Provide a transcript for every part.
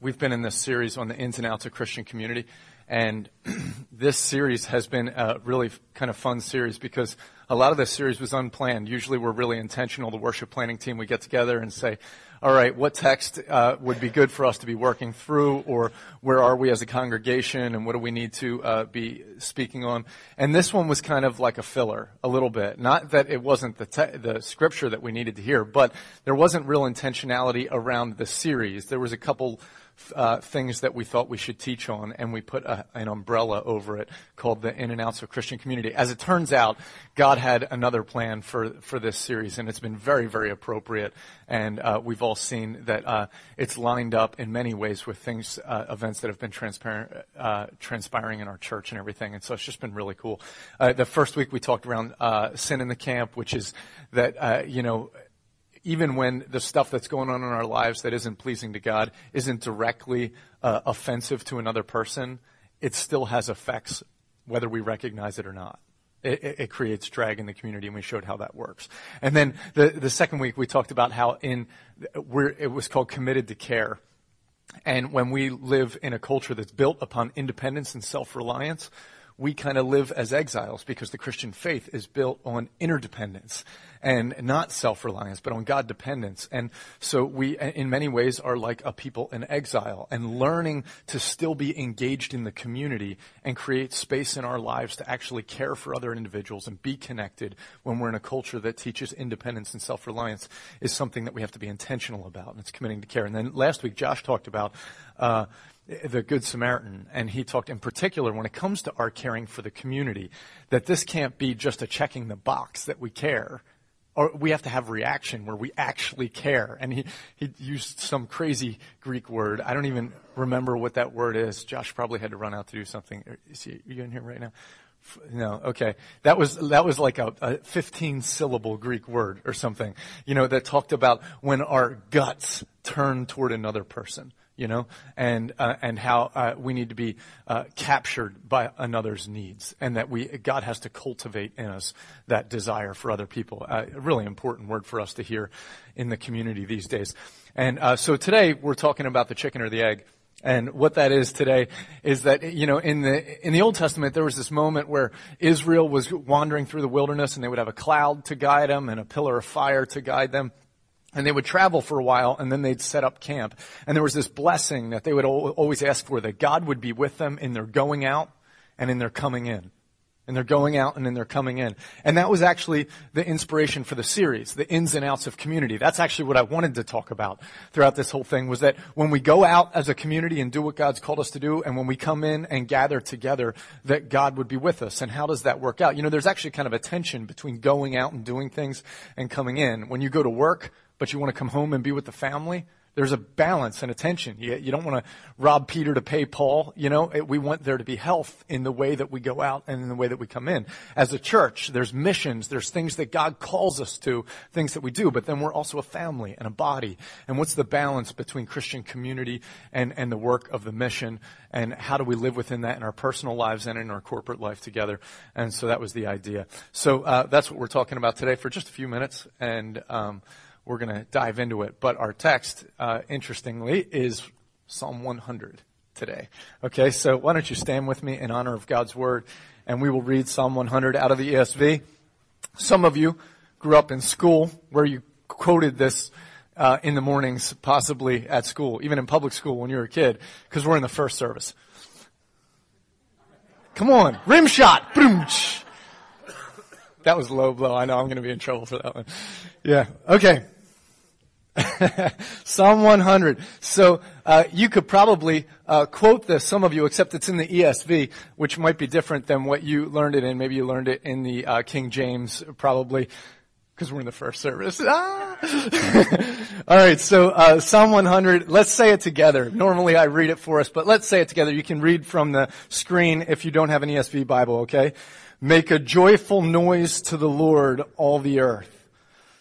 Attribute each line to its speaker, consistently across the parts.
Speaker 1: We've been in this series on the ins and outs of Christian community, and this series has been a really kind of fun series because a lot of this series was unplanned. Usually we're really intentional. The worship planning team, we get together and say, all right, what text uh, would be good for us to be working through, or where are we as a congregation, and what do we need to uh, be speaking on? And this one was kind of like a filler, a little bit. Not that it wasn't the te- the scripture that we needed to hear, but there wasn't real intentionality around the series. There was a couple uh, things that we thought we should teach on, and we put a, an umbrella over it called the In and Outs of Christian Community. As it turns out, God had another plan for for this series, and it's been very, very appropriate. And uh, we've all seen that uh, it's lined up in many ways with things, uh, events that have been uh, transpiring in our church and everything. And so it's just been really cool. Uh, the first week we talked around sin in the camp, which is that you know even when the stuff that's going on in our lives that isn't pleasing to God isn't directly uh, offensive to another person, it still has effects whether we recognize it or not. It, it, it, creates drag in the community, and we showed how that works. And then the, the second week, we talked about how in where it was called committed to care. And when we live in a culture that's built upon independence and self-reliance, we kind of live as exiles because the Christian faith is built on interdependence and not self-reliance, but on God dependence. And so we, in many ways, are like a people in exile and learning to still be engaged in the community and create space in our lives to actually care for other individuals and be connected when we're in a culture that teaches independence and self-reliance is something that we have to be intentional about. And it's committing to care. And then last week, Josh talked about, uh, the Good Samaritan, and he talked in particular when it comes to our caring for the community, that this can't be just a checking the box that we care or we have to have reaction where we actually care. And he, he used some crazy Greek word. I don't even remember what that word is. Josh probably had to run out to do something. Is he, are you in here right now? No, okay. That was, that was like a, a 15 syllable Greek word or something, you know, that talked about when our guts turn toward another person you know, and uh, and how uh, we need to be uh, captured by another's needs, and that we God has to cultivate in us that desire for other people. Uh, a really important word for us to hear in the community these days. And uh, so today we're talking about the chicken or the egg. And what that is today is that, you know, in the, in the Old Testament, there was this moment where Israel was wandering through the wilderness and they would have a cloud to guide them and a pillar of fire to guide them. And they would travel for a while and then they'd set up camp. And there was this blessing that they would always ask for that God would be with them in their going out and in their coming in. And they're going out and in their coming in. And that was actually the inspiration for the series, the ins and outs of community. That's actually what I wanted to talk about throughout this whole thing was that when we go out as a community and do what God's called us to do, and when we come in and gather together, that God would be with us. And how does that work out? You know, there's actually kind of a tension between going out and doing things and coming in. When you go to work, but you want to come home and be with the family, there's a balance and a tension. You, you don't want to rob Peter to pay Paul. You know, it, we want there to be health in the way that we go out and in the way that we come in. As a church, there's missions, there's things that God calls us to, things that we do, but then we're also a family and a body. And what's the balance between Christian community and, and the work of the mission? And how do we live within that in our personal lives and in our corporate life together? And so that was the idea. So uh, that's what we're talking about today for just a few minutes. And um, we're going to dive into it. But our text, uh, interestingly, is Psalm 100 today. Okay, so why don't you stand with me in honor of God's word, and we will read Psalm 100 out of the ESV. Some of you grew up in school where you quoted this uh, in the mornings, possibly at school, even in public school when you were a kid, because we're in the first service. Come on, rim shot. That was low blow. I know I'm going to be in trouble for that one. Yeah. Okay. Psalm 100. So uh, you could probably uh, quote this, some of you, except it's in the ESV, which might be different than what you learned it in. Maybe you learned it in the uh, King James, probably, because we're in the first service. Ah! All right, so uh, Psalm 100. Let's say it together. Normally I read it for us, but let's say it together. You can read from the screen if you don't have an ESV Bible. Okay. Make a joyful noise to the Lord, all the earth.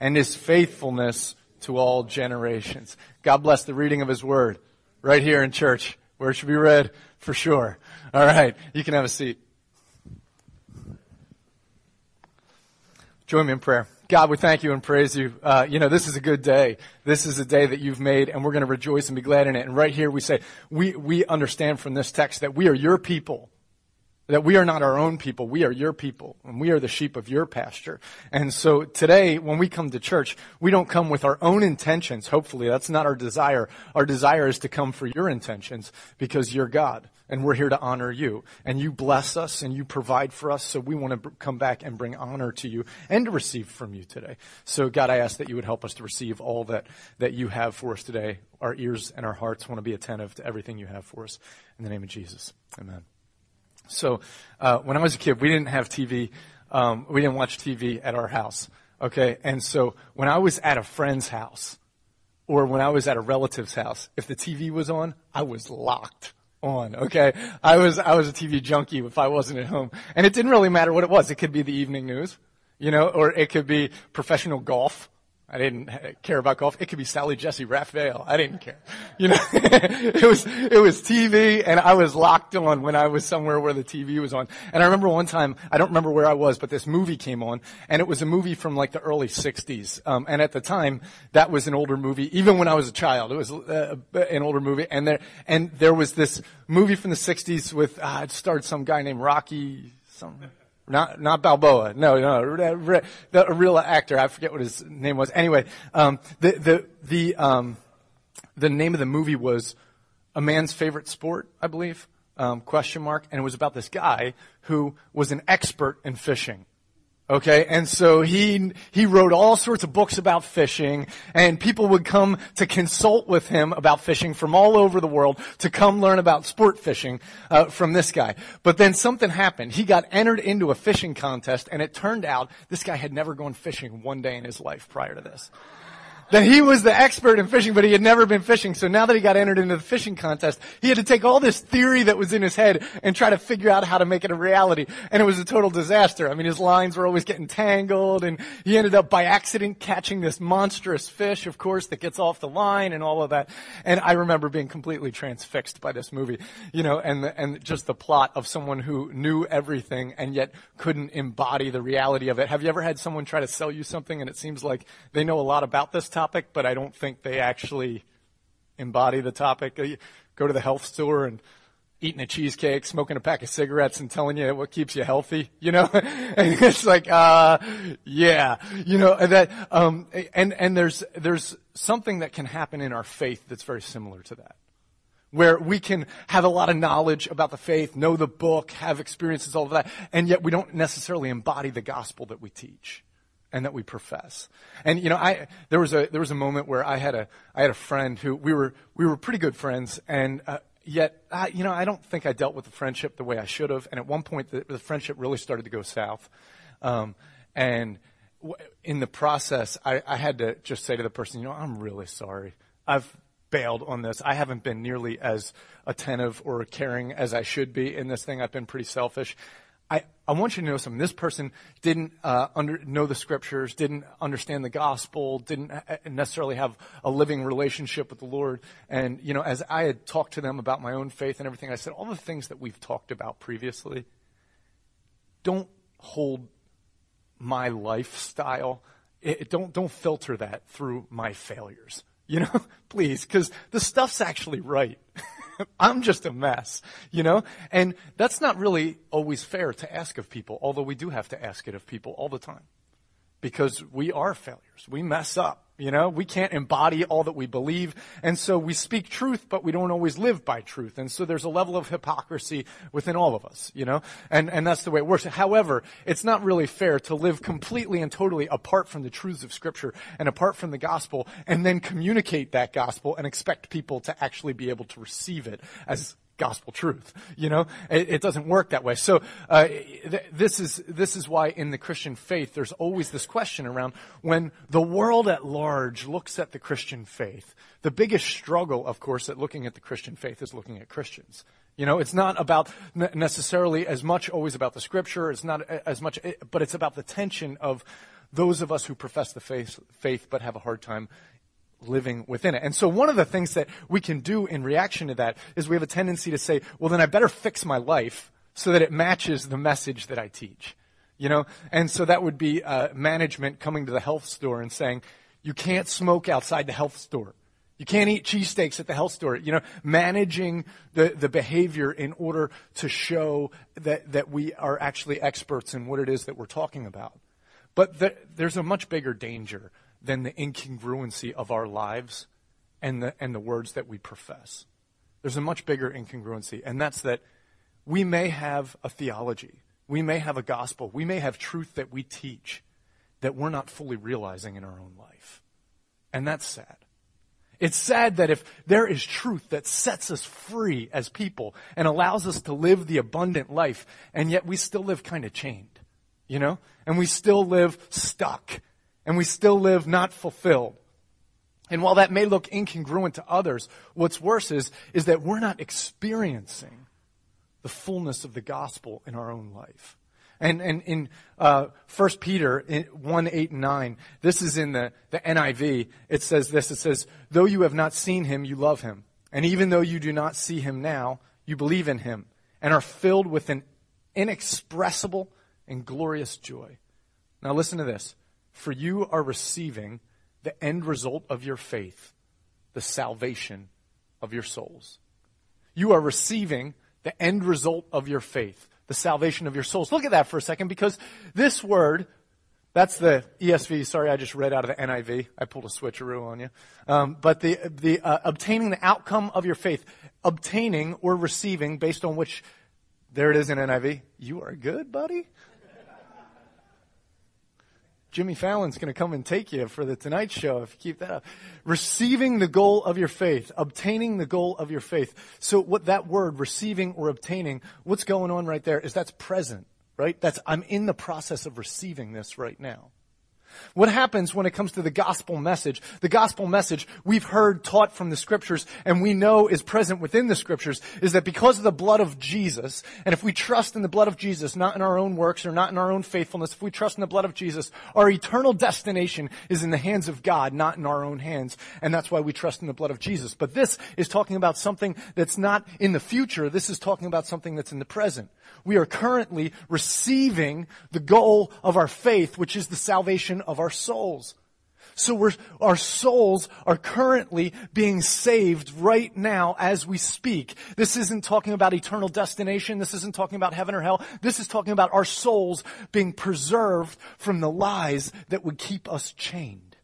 Speaker 1: and his faithfulness to all generations. God bless the reading of his word right here in church where it should be read for sure. All right. You can have a seat. Join me in prayer. God, we thank you and praise you. Uh, you know, this is a good day. This is a day that you've made, and we're going to rejoice and be glad in it. And right here, we say, we, we understand from this text that we are your people. That we are not our own people, we are your people, and we are the sheep of your pasture. And so today, when we come to church, we don't come with our own intentions, hopefully. That's not our desire. Our desire is to come for your intentions, because you're God, and we're here to honor you. And you bless us, and you provide for us, so we want to come back and bring honor to you, and to receive from you today. So God, I ask that you would help us to receive all that, that you have for us today. Our ears and our hearts want to be attentive to everything you have for us. In the name of Jesus, amen. So uh, when I was a kid, we didn't have TV. Um, we didn't watch TV at our house. Okay, and so when I was at a friend's house, or when I was at a relative's house, if the TV was on, I was locked on. Okay, I was I was a TV junkie if I wasn't at home, and it didn't really matter what it was. It could be the evening news, you know, or it could be professional golf. I didn't care about golf. It could be Sally Jessy Raphael. I didn't care. You know, it was, it was TV and I was locked on when I was somewhere where the TV was on. And I remember one time, I don't remember where I was, but this movie came on and it was a movie from like the early 60s. Um, and at the time, that was an older movie. Even when I was a child, it was uh, an older movie. And there, and there was this movie from the 60s with, uh, it starred some guy named Rocky, something. Not, not Balboa. No, no, the real actor. I forget what his name was. Anyway, um, the, the, the, um, the name of the movie was A Man's Favorite Sport, I believe, um, question mark. And it was about this guy who was an expert in fishing. Okay, and so he he wrote all sorts of books about fishing, and people would come to consult with him about fishing from all over the world to come learn about sport fishing uh, from this guy. But then something happened. He got entered into a fishing contest, and it turned out this guy had never gone fishing one day in his life prior to this that he was the expert in fishing, but he had never been fishing. So now that he got entered into the fishing contest, he had to take all this theory that was in his head and try to figure out how to make it a reality. And it was a total disaster. I mean, his lines were always getting tangled and he ended up by accident catching this monstrous fish, of course, that gets off the line and all of that. And I remember being completely transfixed by this movie, you know, and, and just the plot of someone who knew everything and yet couldn't embody the reality of it. Have you ever had someone try to sell you something and it seems like they know a lot about this topic, but I don't think they actually embody the topic. Uh, go to the health store and eating a cheesecake, smoking a pack of cigarettes and telling you what keeps you healthy, you know? and it's like, uh, yeah, you know, that, um, and, and there's, there's something that can happen in our faith that's very similar to that. Where we can have a lot of knowledge about the faith, know the book, have experiences, all of that, and yet we don't necessarily embody the gospel that we teach and that we profess. And you know, I there was a there was a moment where I had a I had a friend who we were we were pretty good friends, and uh, yet I, you know I don't think I dealt with the friendship the way I should have. And at one point, the, the friendship really started to go south, um, and w- in the process, I, I had to just say to the person, you know, I'm really sorry. I've bailed on this. I haven't been nearly as attentive or caring as I should be in this thing. I've been pretty selfish. I, I want you to know something. This person didn't uh, under, know the scriptures, didn't understand the gospel, didn't necessarily have a living relationship with the Lord. And, you know, as I had talked to them about my own faith and everything, I said, all the things that we've talked about previously, don't hold my lifestyle. It, don't, don't filter that through my failures. You know, please, because the stuff's actually right. I'm just a mess, you know? And that's not really always fair to ask of people, although we do have to ask it of people all the time. Because we are failures. We mess up. You know, we can't embody all that we believe. And so we speak truth, but we don't always live by truth. And so there's a level of hypocrisy within all of us, you know? And, and that's the way it works. However, it's not really fair to live completely and totally apart from the truths of scripture and apart from the gospel and then communicate that gospel and expect people to actually be able to receive it as gospel truth. You know, it, it doesn't work that way. So uh, th- this is this is why in the Christian faith there's always this question around when the world at large looks at the Christian faith. The biggest struggle, of course, at looking at the Christian faith is looking at Christians. You know, it's not about necessarily as much always about the scripture. It's not as much, but it's about the tension of those of us who profess the faith, faith but have a hard time living within it. And so one of the things that we can do in reaction to that is we have a tendency to say, well, then I better fix my life so that it matches the message that I teach. You know, and so that would be uh, management coming to the health store and saying, you can't smoke outside the health store. You can't eat cheesesteaks at the health store. You know, managing the, the behavior in order to show that, that we are actually experts in what it is that we're talking about. But the, there's a much bigger danger than the incongruency of our lives and the, and the words that we profess. There's a much bigger incongruency, and that's that we may have a theology, we may have a gospel, we may have truth that we teach that we're not fully realizing in our own life. And that's sad. It's sad that if there is truth that sets us free as people and allows us to live the abundant life, and yet we still live kind of chained, you know? And we still live stuck and we still live not fulfilled. And while that may look incongruent to others, what's worse is, is that we're not experiencing the fullness of the gospel in our own life. And, and in uh, 1 Peter 1, 8, and 9, this is in the, the NIV, it says this, it says, Though you have not seen him, you love him. And even though you do not see him now, you believe in him and are filled with an inexpressible and glorious joy. Now listen to this for you are receiving the end result of your faith, the salvation of your souls. You are receiving the end result of your faith, the salvation of your souls. Look at that for a second because this word, that's the ESV. Sorry, I just read out of the NIV. I pulled a switcheroo on you. Um, but the the uh, obtaining the outcome of your faith, obtaining or receiving based on which, there it is in NIV. You are good, buddy. Jimmy Fallon's going to come and take you for the Tonight Show if you keep that up. Receiving the goal of your faith, obtaining the goal of your faith. So what that word, receiving or obtaining, what's going on right there is that's present, right? That's, I'm in the process of receiving this right now. What happens when it comes to the gospel message? The gospel message we've heard taught from the scriptures and we know is present within the scriptures is that because of the blood of Jesus, and if we trust in the blood of Jesus, not in our own works or not in our own faithfulness, if we trust in the blood of Jesus, our eternal destination is in the hands of God, not in our own hands. And that's why we trust in the blood of Jesus. But this is talking about something that's not in the future. This is talking about something that's in the present. We are currently receiving the goal of our faith, which is the salvation of our souls. So our souls are currently being saved right now as we speak. This isn't talking about eternal destination. This isn't talking about heaven or hell. This is talking about our souls being preserved from the lies that would keep us chained.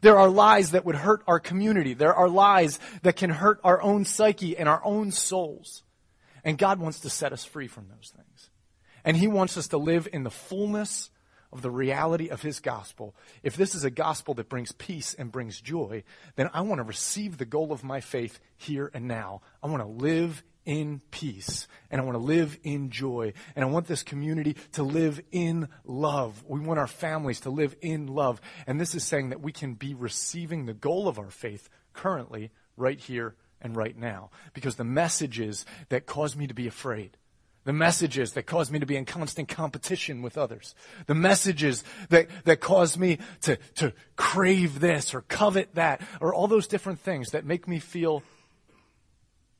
Speaker 1: There are lies that would hurt our community. There are lies that can hurt our own psyche and our own souls. And God wants to set us free from those things. And He wants us to live in the fullness of the reality of his gospel, if this is a gospel that brings peace and brings joy, then I want to receive the goal of my faith here and now. I want to live in peace and I want to live in joy and I want this community to live in love. We want our families to live in love. And this is saying that we can be receiving the goal of our faith currently, right here and right now. Because the messages that cause me to be afraid, the messages that cause me to be in constant competition with others. The messages that, that cause me to, to crave this or covet that or all those different things that make me feel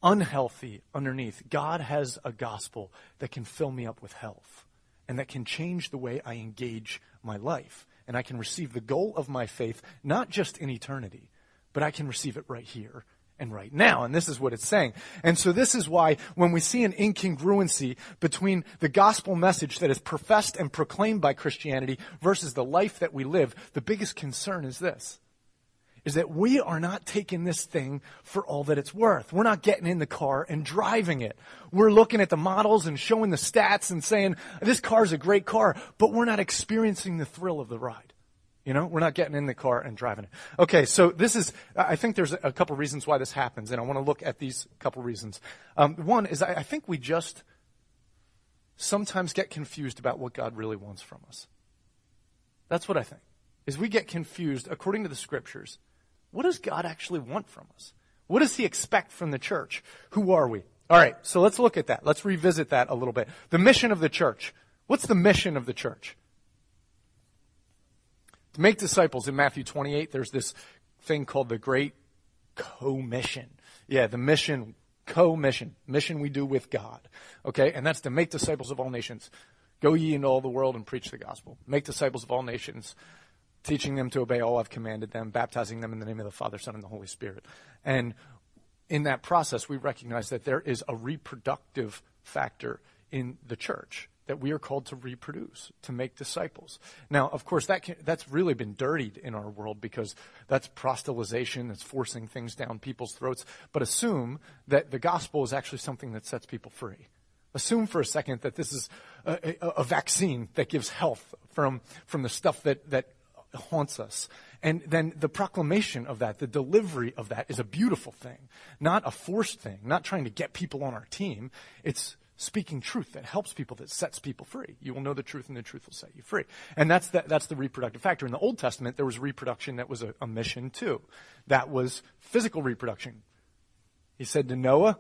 Speaker 1: unhealthy underneath. God has a gospel that can fill me up with health and that can change the way I engage my life. And I can receive the goal of my faith, not just in eternity, but I can receive it right here and right now. And this is what it's saying. And so this is why when we see an incongruency between the gospel message that is professed and proclaimed by Christianity versus the life that we live, the biggest concern is this. Is that we are not taking this thing for all that it's worth. We're not getting in the car and driving it. We're looking at the models and showing the stats and saying, this car is a great car, but we're not experiencing the thrill of the ride. You know, we're not getting in the car and driving it. Okay, so this is, I think there's a couple reasons why this happens, and I want to look at these couple reasons. Um, one is I, I think we just sometimes get confused about what God really wants from us. That's what I think. Is we get confused, according to the scriptures, what does God actually want from us? What does he expect from the church? Who are we? All right, so let's look at that. Let's revisit that a little bit. The mission of the church. What's the mission of the church? To make disciples in Matthew 28, there's this thing called the Great Commission. Yeah, the mission, co-mission, mission we do with God. Okay, and that's to make disciples of all nations. Go ye into all the world and preach the gospel. Make disciples of all nations, teaching them to obey all I've commanded them, baptizing them in the name of the Father, Son, and the Holy Spirit. And in that process, we recognize that there is a reproductive factor in the church that we are called to reproduce, to make disciples. Now, of course, that can, that's really been dirtied in our world because that's proselytization, that's forcing things down people's throats. But assume that the gospel is actually something that sets people free. Assume for a second that this is a, a, a vaccine that gives health from, from the stuff that, that haunts us. And then the proclamation of that, the delivery of that is a beautiful thing, not a forced thing, not trying to get people on our team. It's speaking truth that helps people, that sets people free. You will know the truth, and the truth will set you free. And that's the, that's the reproductive factor. In the Old Testament, there was reproduction that was a, a mission too. That was physical reproduction. He said to Noah,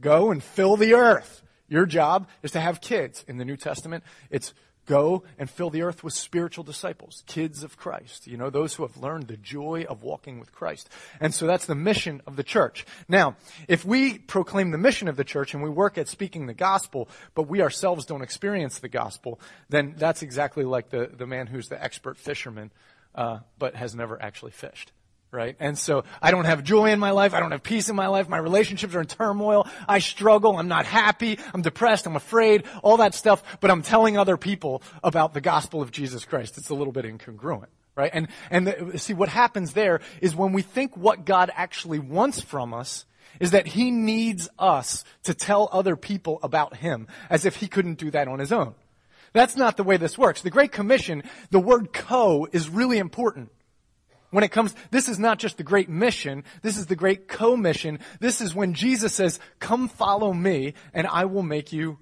Speaker 1: go and fill the earth. Your job is to have kids. In the New Testament, it's Go and fill the earth with spiritual disciples, kids of Christ, you know, those who have learned the joy of walking with Christ. And so that's the mission of the church. Now, if we proclaim the mission of the church and we work at speaking the gospel, but we ourselves don't experience the gospel, then that's exactly like the, the man who's the expert fisherman, uh, but has never actually fished right? And so I don't have joy in my life. I don't have peace in my life. My relationships are in turmoil. I struggle. I'm not happy. I'm depressed. I'm afraid. All that stuff. But I'm telling other people about the gospel of Jesus Christ. It's a little bit incongruent. Right? And, and the, see, what happens there is when we think what God actually wants from us is that He needs us to tell other people about Him as if He couldn't do that on His own. That's not the way this works. The Great Commission, the word co is really important when it comes, this is not just the great mission, this is the great commission. This is when Jesus says, come follow me and I will make you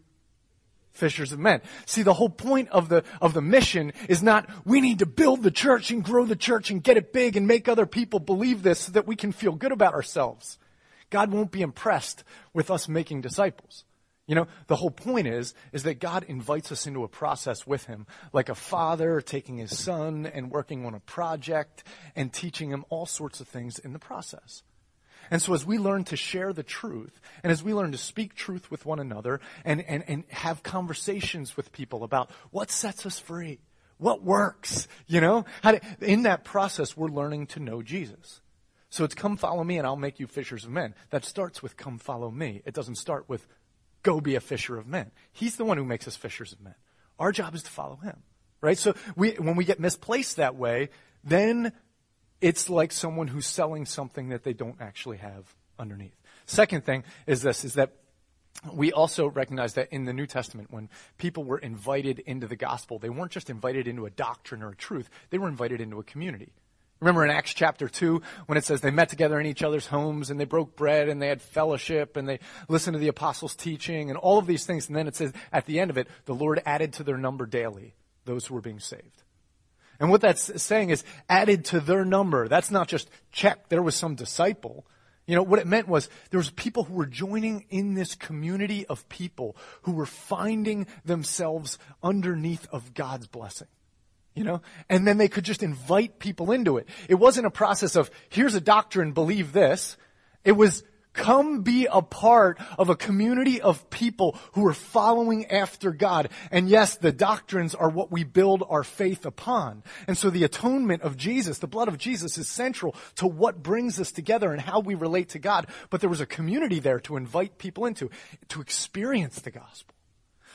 Speaker 1: fishers of men. See, the whole point of the, of the mission is not, we need to build the church and grow the church and get it big and make other people believe this so that we can feel good about ourselves. God won't be impressed with us making disciples. You know, the whole point is, is that God invites us into a process with Him, like a father taking his son and working on a project and teaching him all sorts of things in the process. And so as we learn to share the truth, and as we learn to speak truth with one another, and, and, and have conversations with people about what sets us free, what works, you know, to, in that process, we're learning to know Jesus. So it's come follow me and I'll make you fishers of men. That starts with come follow me. It doesn't start with go be a fisher of men. He's the one who makes us fishers of men. Our job is to follow him. Right? So we, when we get misplaced that way, then it's like someone who's selling something that they don't actually have underneath. Second thing is this, is that we also recognize that in the New Testament, when people were invited into the gospel, they weren't just invited into a doctrine or a truth, they were invited into a community. Remember in Acts chapter 2 when it says they met together in each other's homes and they broke bread and they had fellowship and they listened to the apostles' teaching and all of these things. And then it says at the end of it, the Lord added to their number daily those who were being saved. And what that's saying is added to their number. That's not just check, there was some disciple. You know, what it meant was there was people who were joining in this community of people who were finding themselves underneath of God's blessing. You know? And then they could just invite people into it. It wasn't a process of, here's a doctrine, believe this. It was, come be a part of a community of people who are following after God. And yes, the doctrines are what we build our faith upon. And so the atonement of Jesus, the blood of Jesus is central to what brings us together and how we relate to God. But there was a community there to invite people into, to experience the gospel.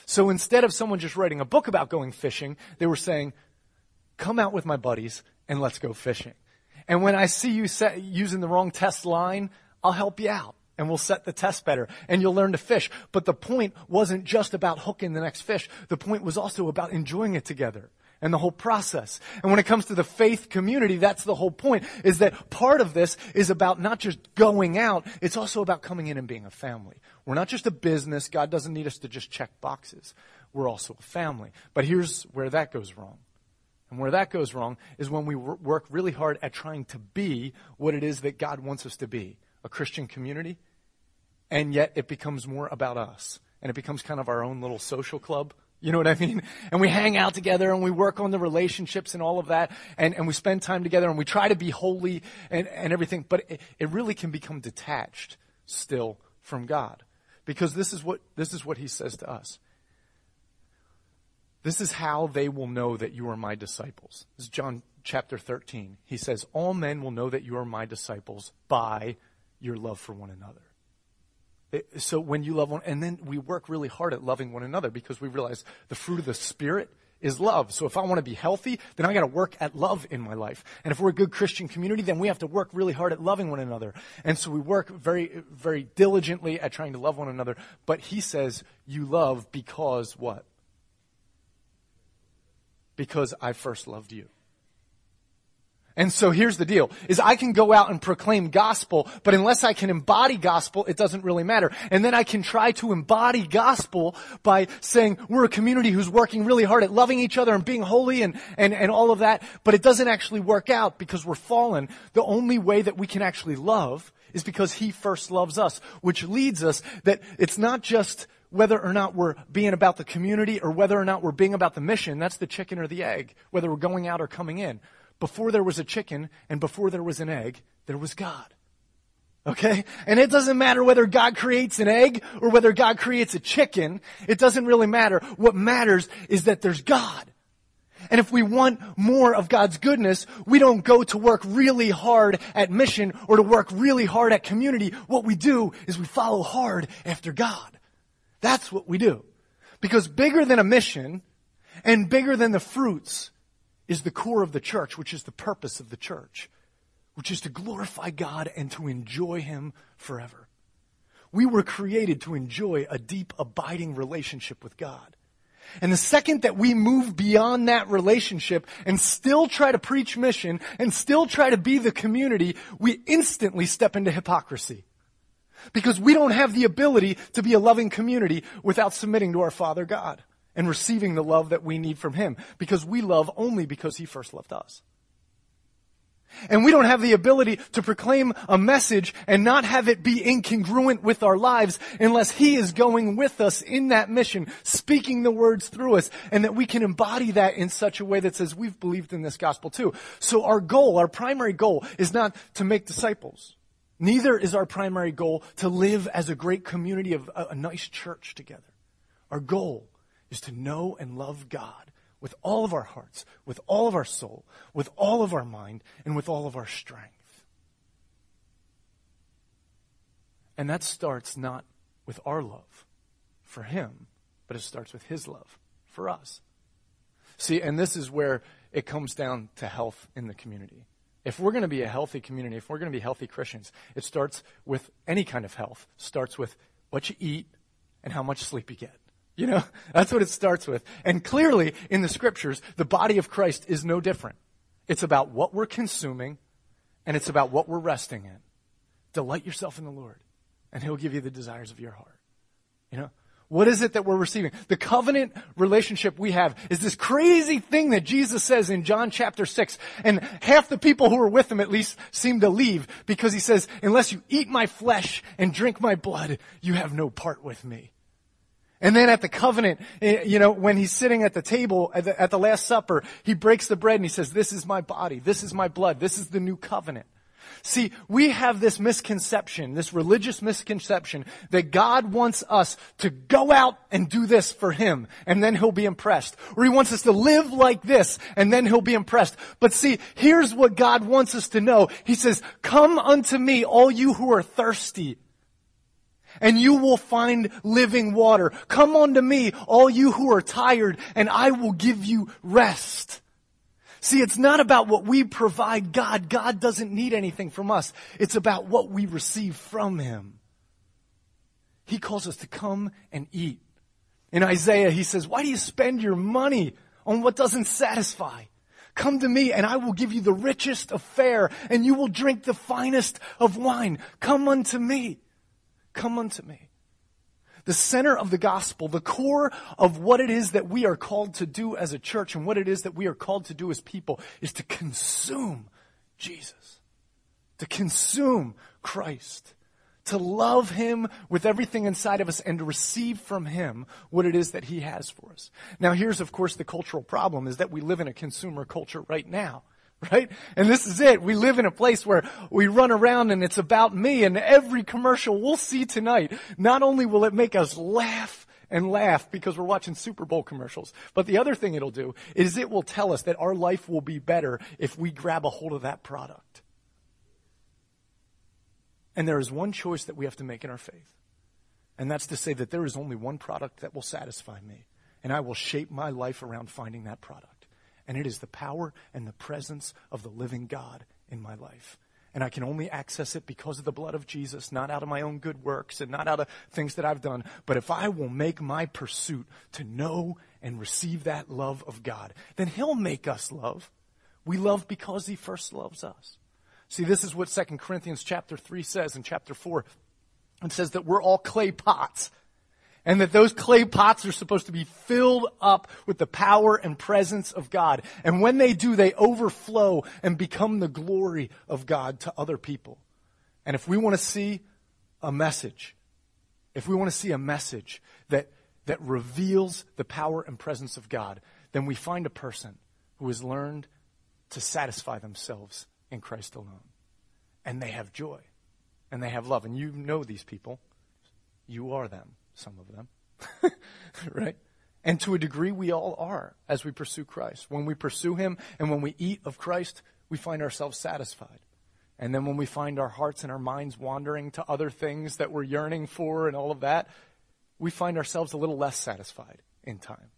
Speaker 1: So instead of someone just writing a book about going fishing, they were saying, come out with my buddies and let's go fishing. And when I see you set, using the wrong test line, I'll help you out and we'll set the test better and you'll learn to fish. But the point wasn't just about hooking the next fish. The point was also about enjoying it together and the whole process. And when it comes to the faith community, that's the whole point, is that part of this is about not just going out, it's also about coming in and being a family. We're not just a business. God doesn't need us to just check boxes. We're also a family. But here's where that goes wrong. And where that goes wrong is when we work really hard at trying to be what it is that God wants us to be a Christian community, and yet it becomes more about us. And it becomes kind of our own little social club you know what I mean? And we hang out together and we work on the relationships and all of that and, and we spend time together and we try to be holy and, and everything, but it, it really can become detached still from God. Because this is what, this is what he says to us. This is how they will know that you are my disciples. This is John chapter 13. He says, all men will know that you are my disciples by your love for one another so when you love one, and then we work really hard at loving one another because we realize the fruit of the Spirit is love. So if I want to be healthy, then I got to work at love in my life. And if we're a good Christian community, then we have to work really hard at loving one another. And so we work very, very diligently at trying to love one another. But he says, you love because what? Because I first loved you. And so here's the deal, is I can go out and proclaim gospel, but unless I can embody gospel, it doesn't really matter. And then I can try to embody gospel by saying we're a community who's working really hard at loving each other and being holy and, and, and all of that, but it doesn't actually work out because we're fallen. The only way that we can actually love is because He first loves us, which leads us that it's not just whether or not we're being about the community or whether or not we're being about the mission. That's the chicken or the egg, whether we're going out or coming in before there was a chicken and before there was an egg, there was God. Okay? And it doesn't matter whether God creates an egg or whether God creates a chicken. It doesn't really matter. What matters is that there's God. And if we want more of God's goodness, we don't go to work really hard at mission or to work really hard at community. What we do is we follow hard after God. That's what we do. Because bigger than a mission and bigger than the fruits is the core of the church, which is the purpose of the church, which is to glorify God and to enjoy Him forever. We were created to enjoy a deep, abiding relationship with God. And the second that we move beyond that relationship and still try to preach mission and still try to be the community, we instantly step into hypocrisy. Because we don't have the ability to be a loving community without submitting to our Father God and receiving the love that we need from Him because we love only because He first loved us. And we don't have the ability to proclaim a message and not have it be incongruent with our lives unless He is going with us in that mission, speaking the words through us, and that we can embody that in such a way that says we've believed in this gospel too. So our goal, our primary goal is not to make disciples. Neither is our primary goal to live as a great community of a, a nice church together. Our goal is to know and love God with all of our hearts, with all of our soul, with all of our mind, and with all of our strength. And that starts not with our love for Him, but it starts with His love for us. See, and this is where it comes down to health in the community. If we're going to be a healthy community, if we're going to be healthy Christians, it starts with any kind of health. starts with what you eat and how much sleep you get. You know, that's what it starts with. And clearly, in the scriptures, the body of Christ is no different. It's about what we're consuming, and it's about what we're resting in. Delight yourself in the Lord, and He'll give you the desires of your heart. You know? What is it that we're receiving? The covenant relationship we have is this crazy thing that Jesus says in John chapter 6. And half the people who are with him at least seem to leave because he says, unless you eat my flesh and drink my blood, you have no part with me. And then at the covenant, eh, you know, when he's sitting at the table at the, at the, Last Supper, he breaks the bread and he says, this is my body, this is my blood, this is the new covenant. See, we have this misconception, this religious misconception that God wants us to go out and do this for Him and then He'll be impressed. Or He wants us to live like this and then He'll be impressed. But see, here's what God wants us to know. He says, come unto me, all you who are thirsty and you will find living water. Come unto me, all you who are tired, and I will give you rest. See, it's not about what we provide God. God doesn't need anything from us. It's about what we receive from Him. He calls us to come and eat. In Isaiah, he says, why do you spend your money on what doesn't satisfy. Come to me and I will give you the richest of fare and you will drink the finest of wine. Come unto me. Come unto me. The center of the gospel, the core of what it is that we are called to do as a church and what it is that we are called to do as people is to consume Jesus. To consume Christ to love Him with everything inside of us and to receive from Him what it is that He has for us. Now here's of course the cultural problem is that we live in a consumer culture right now. Right? And this is it. We live in a place where we run around and it's about me and every commercial we'll see tonight, not only will it make us laugh and laugh because we're watching Super Bowl commercials. But the other thing it'll do is it will tell us that our life will be better if we grab a hold of that product. And there is one choice that we have to make in our faith. And that's to say that there is only one product that will satisfy me. And I will shape my life around finding that product. And it is the power and the presence of the living God in my life. And I can only access it because of the blood of Jesus, not out of my own good works and not out of things that I've done. But if I will make my pursuit to know and receive that love of God, then He'll make us love. We love because He first loves us. See, this is what 2 Corinthians chapter 3 says in chapter 4. It says that we're all clay pots. And that those clay pots are supposed to be filled up with the power and presence of God. And when they do, they overflow and become the glory of God to other people. And if we want to see a message, if we want to see a message that, that reveals the power and presence of God, then we find a person who has learned to satisfy themselves in Christ alone. And they have joy. And they have love. And you know these people. You are them, some of them. right? And to a degree, we all are as we pursue Christ. When we pursue Him and when we eat of Christ, we find ourselves satisfied. And then when we find our hearts and our minds wandering to other things that we're yearning for and all of that, we find ourselves a little less satisfied in time.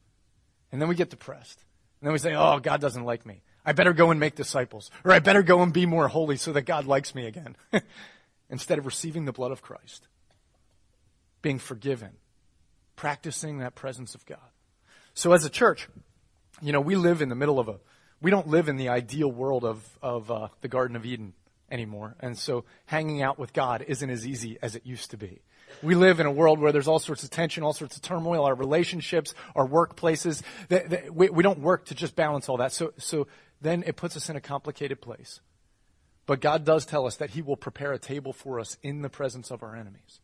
Speaker 1: And then we get depressed. And then we say, oh, God doesn't like me. I better go and make disciples, or I better go and be more holy so that God likes me again. Instead of receiving the blood of Christ, being forgiven, practicing that presence of God. So as a church, you know, we live in the middle of a, we don't live in the ideal world of, of uh, the Garden of Eden anymore. And so hanging out with God isn't as easy as it used to be. We live in a world where there's all sorts of tension, all sorts of turmoil, our relationships, our workplaces. we, we don't work to just balance all that. So, so then it puts us in a complicated place. But God does tell us that He will prepare a table for us in the presence of our enemies.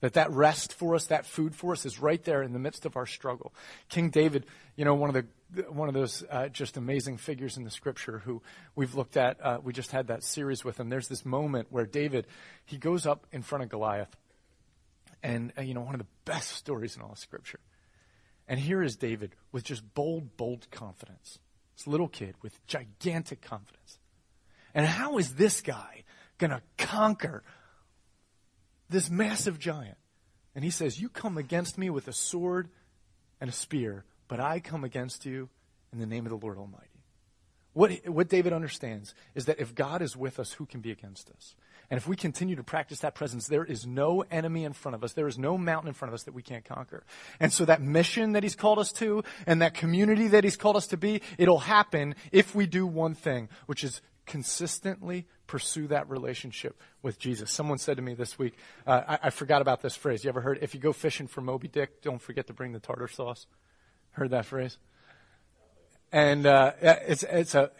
Speaker 1: That that rest for us, that food for us is right there in the midst of our struggle. King David, you know, one of the, one of those uh, just amazing figures in the scripture who we've looked at, uh, we just had that series with him. There's this moment where David, he goes up in front of Goliath. And, uh, you know, one of the best stories in all of scripture. And here is David with just bold, bold confidence. This little kid with gigantic confidence. And how is this guy going to conquer this massive giant? And he says, You come against me with a sword and a spear, but I come against you in the name of the Lord Almighty. What, what David understands is that if God is with us, who can be against us? And if we continue to practice that presence, there is no enemy in front of us. There is no mountain in front of us that we can't conquer. And so that mission that he's called us to and that community that he's called us to be, it'll happen if we do one thing, which is consistently pursue that relationship with Jesus. Someone said to me this week, uh, I, I, forgot about this phrase. You ever heard, if you go fishing for Moby Dick, don't forget to bring the tartar sauce? Heard that phrase? And uh, it's, it's a,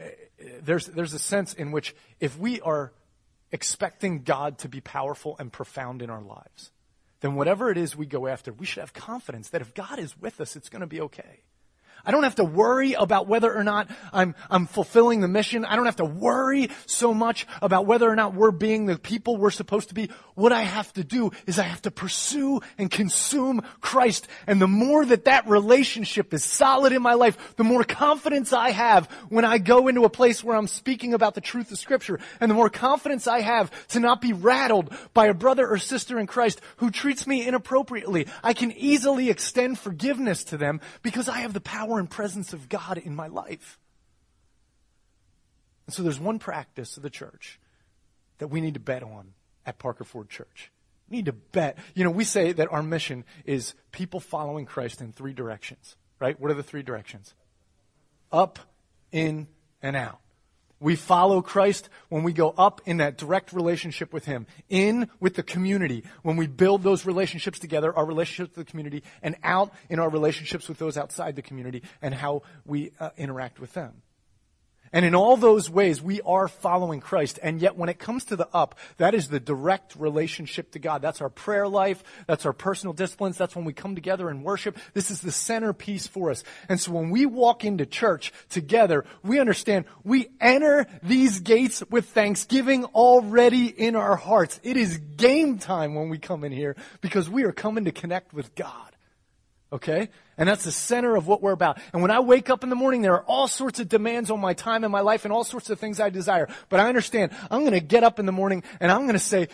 Speaker 1: there's, there's a sense in which if we are expecting God to be powerful and profound in our lives, then whatever it is we go after, we should have confidence that if God is with us, it's going to be okay. I don't have to worry about whether or not I'm, I'm fulfilling the mission. I don't have to worry so much about whether or not we're being the people we're supposed to be. What I have to do is I have to pursue and consume Christ. And the more that that relationship is solid in my life, the more confidence I have when I go into a place where I'm speaking about the truth of scripture. And the more confidence I have to not be rattled by a brother or sister in Christ who treats me inappropriately. I can easily extend forgiveness to them because I have the power power and presence of God in my life. And so there's one practice of the church that we need to bet on at Parker Ford Church. We need to bet. You know, we say that our mission is people following Christ in three directions. right? What are the three directions? Up, in, and out. We follow Christ when we go up in that direct relationship with Him, in with the community, when we build those relationships together, our relationships with the community, and out in our relationships with those outside the community and how we uh, interact with them. And in all those ways, we are following Christ. And yet, when it comes to the up, that is the direct relationship to God. That's our prayer life. That's our personal disciplines. That's when we come together and worship. This is the centerpiece for us. And so when we walk into church together, we understand we enter these gates with thanksgiving already in our hearts. It is game time when we come in here because we are coming to connect with God. Okay? And that's the center of what we're about. And when I wake up in the morning, there are all sorts of demands on my time and my life and all sorts of things I desire. But I understand I'm going to get up in the morning and I'm going to say,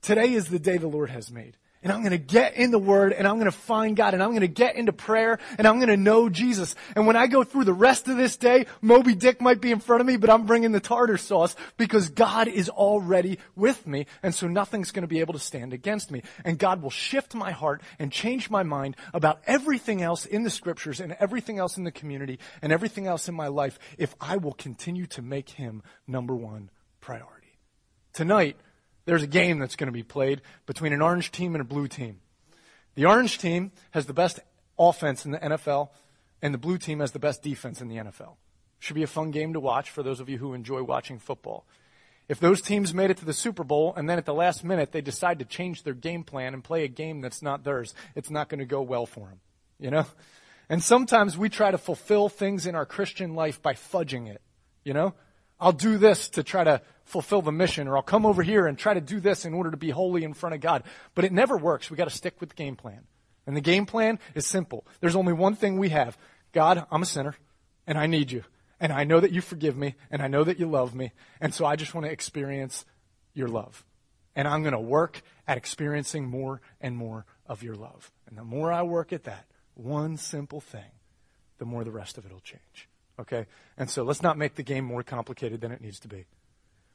Speaker 1: today is the day the Lord has made and I'm going to get in the Word and I'm going to find God and I'm going to get into prayer and I'm going to know Jesus. And when I go through the rest of this day, Moby Dick might be in front of me, but I'm bringing the tartar sauce because God is already with me. And so nothing's going to be able to stand against me. And God will shift my heart and change my mind about everything else in the scriptures and everything else in the community and everything else in my life if I will continue to make Him number one priority. Tonight, there's a game that's going to be played between an orange team and a blue team. The orange team has the best offense in the NFL, and the blue team has the best defense in the NFL. Should be a fun game to watch for those of you who enjoy watching football. If those teams made it to the Super Bowl and then at the last minute they decide to change their game plan and play a game that's not theirs, it's not going to go well for them. You know? And sometimes we try to fulfill things in our Christian life by fudging it. You know? I'll do this to try to fulfill the mission, or I'll come over here and try to do this in order to be holy in front of God. But it never works. We got to stick with the game plan. And the game plan is simple. There's only one thing we have. God, I'm a sinner, and I need you. And I know that you forgive me, and I know that you love me. And so I just want to experience your love. And I'm going to work at experiencing more and more of your love. And the more I work at that, one simple thing, the more the rest of it will change. Okay? And so let's not make the game more complicated than it needs to be.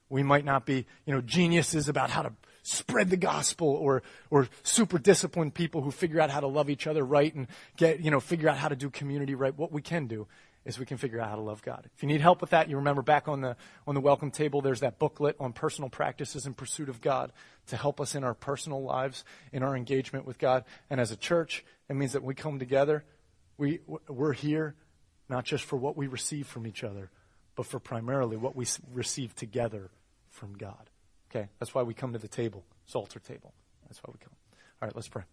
Speaker 1: We might not be, you know, geniuses about how to spread the gospel or, or super disciplined people who figure out how to love each other right and get, you know, figure out how to do community right. What we can do is we can figure out how to love God. If you need help with that, you remember back on the, on the welcome table, there's that booklet on personal practices in pursuit of God to help us in our personal lives, in our engagement with God. And as a church, it means that we come together. We, we're here not just for what we receive from each other, but for primarily what we receive together from God. Okay, that's why we come to the table, Psalter table. That's why we come. All right, let's pray.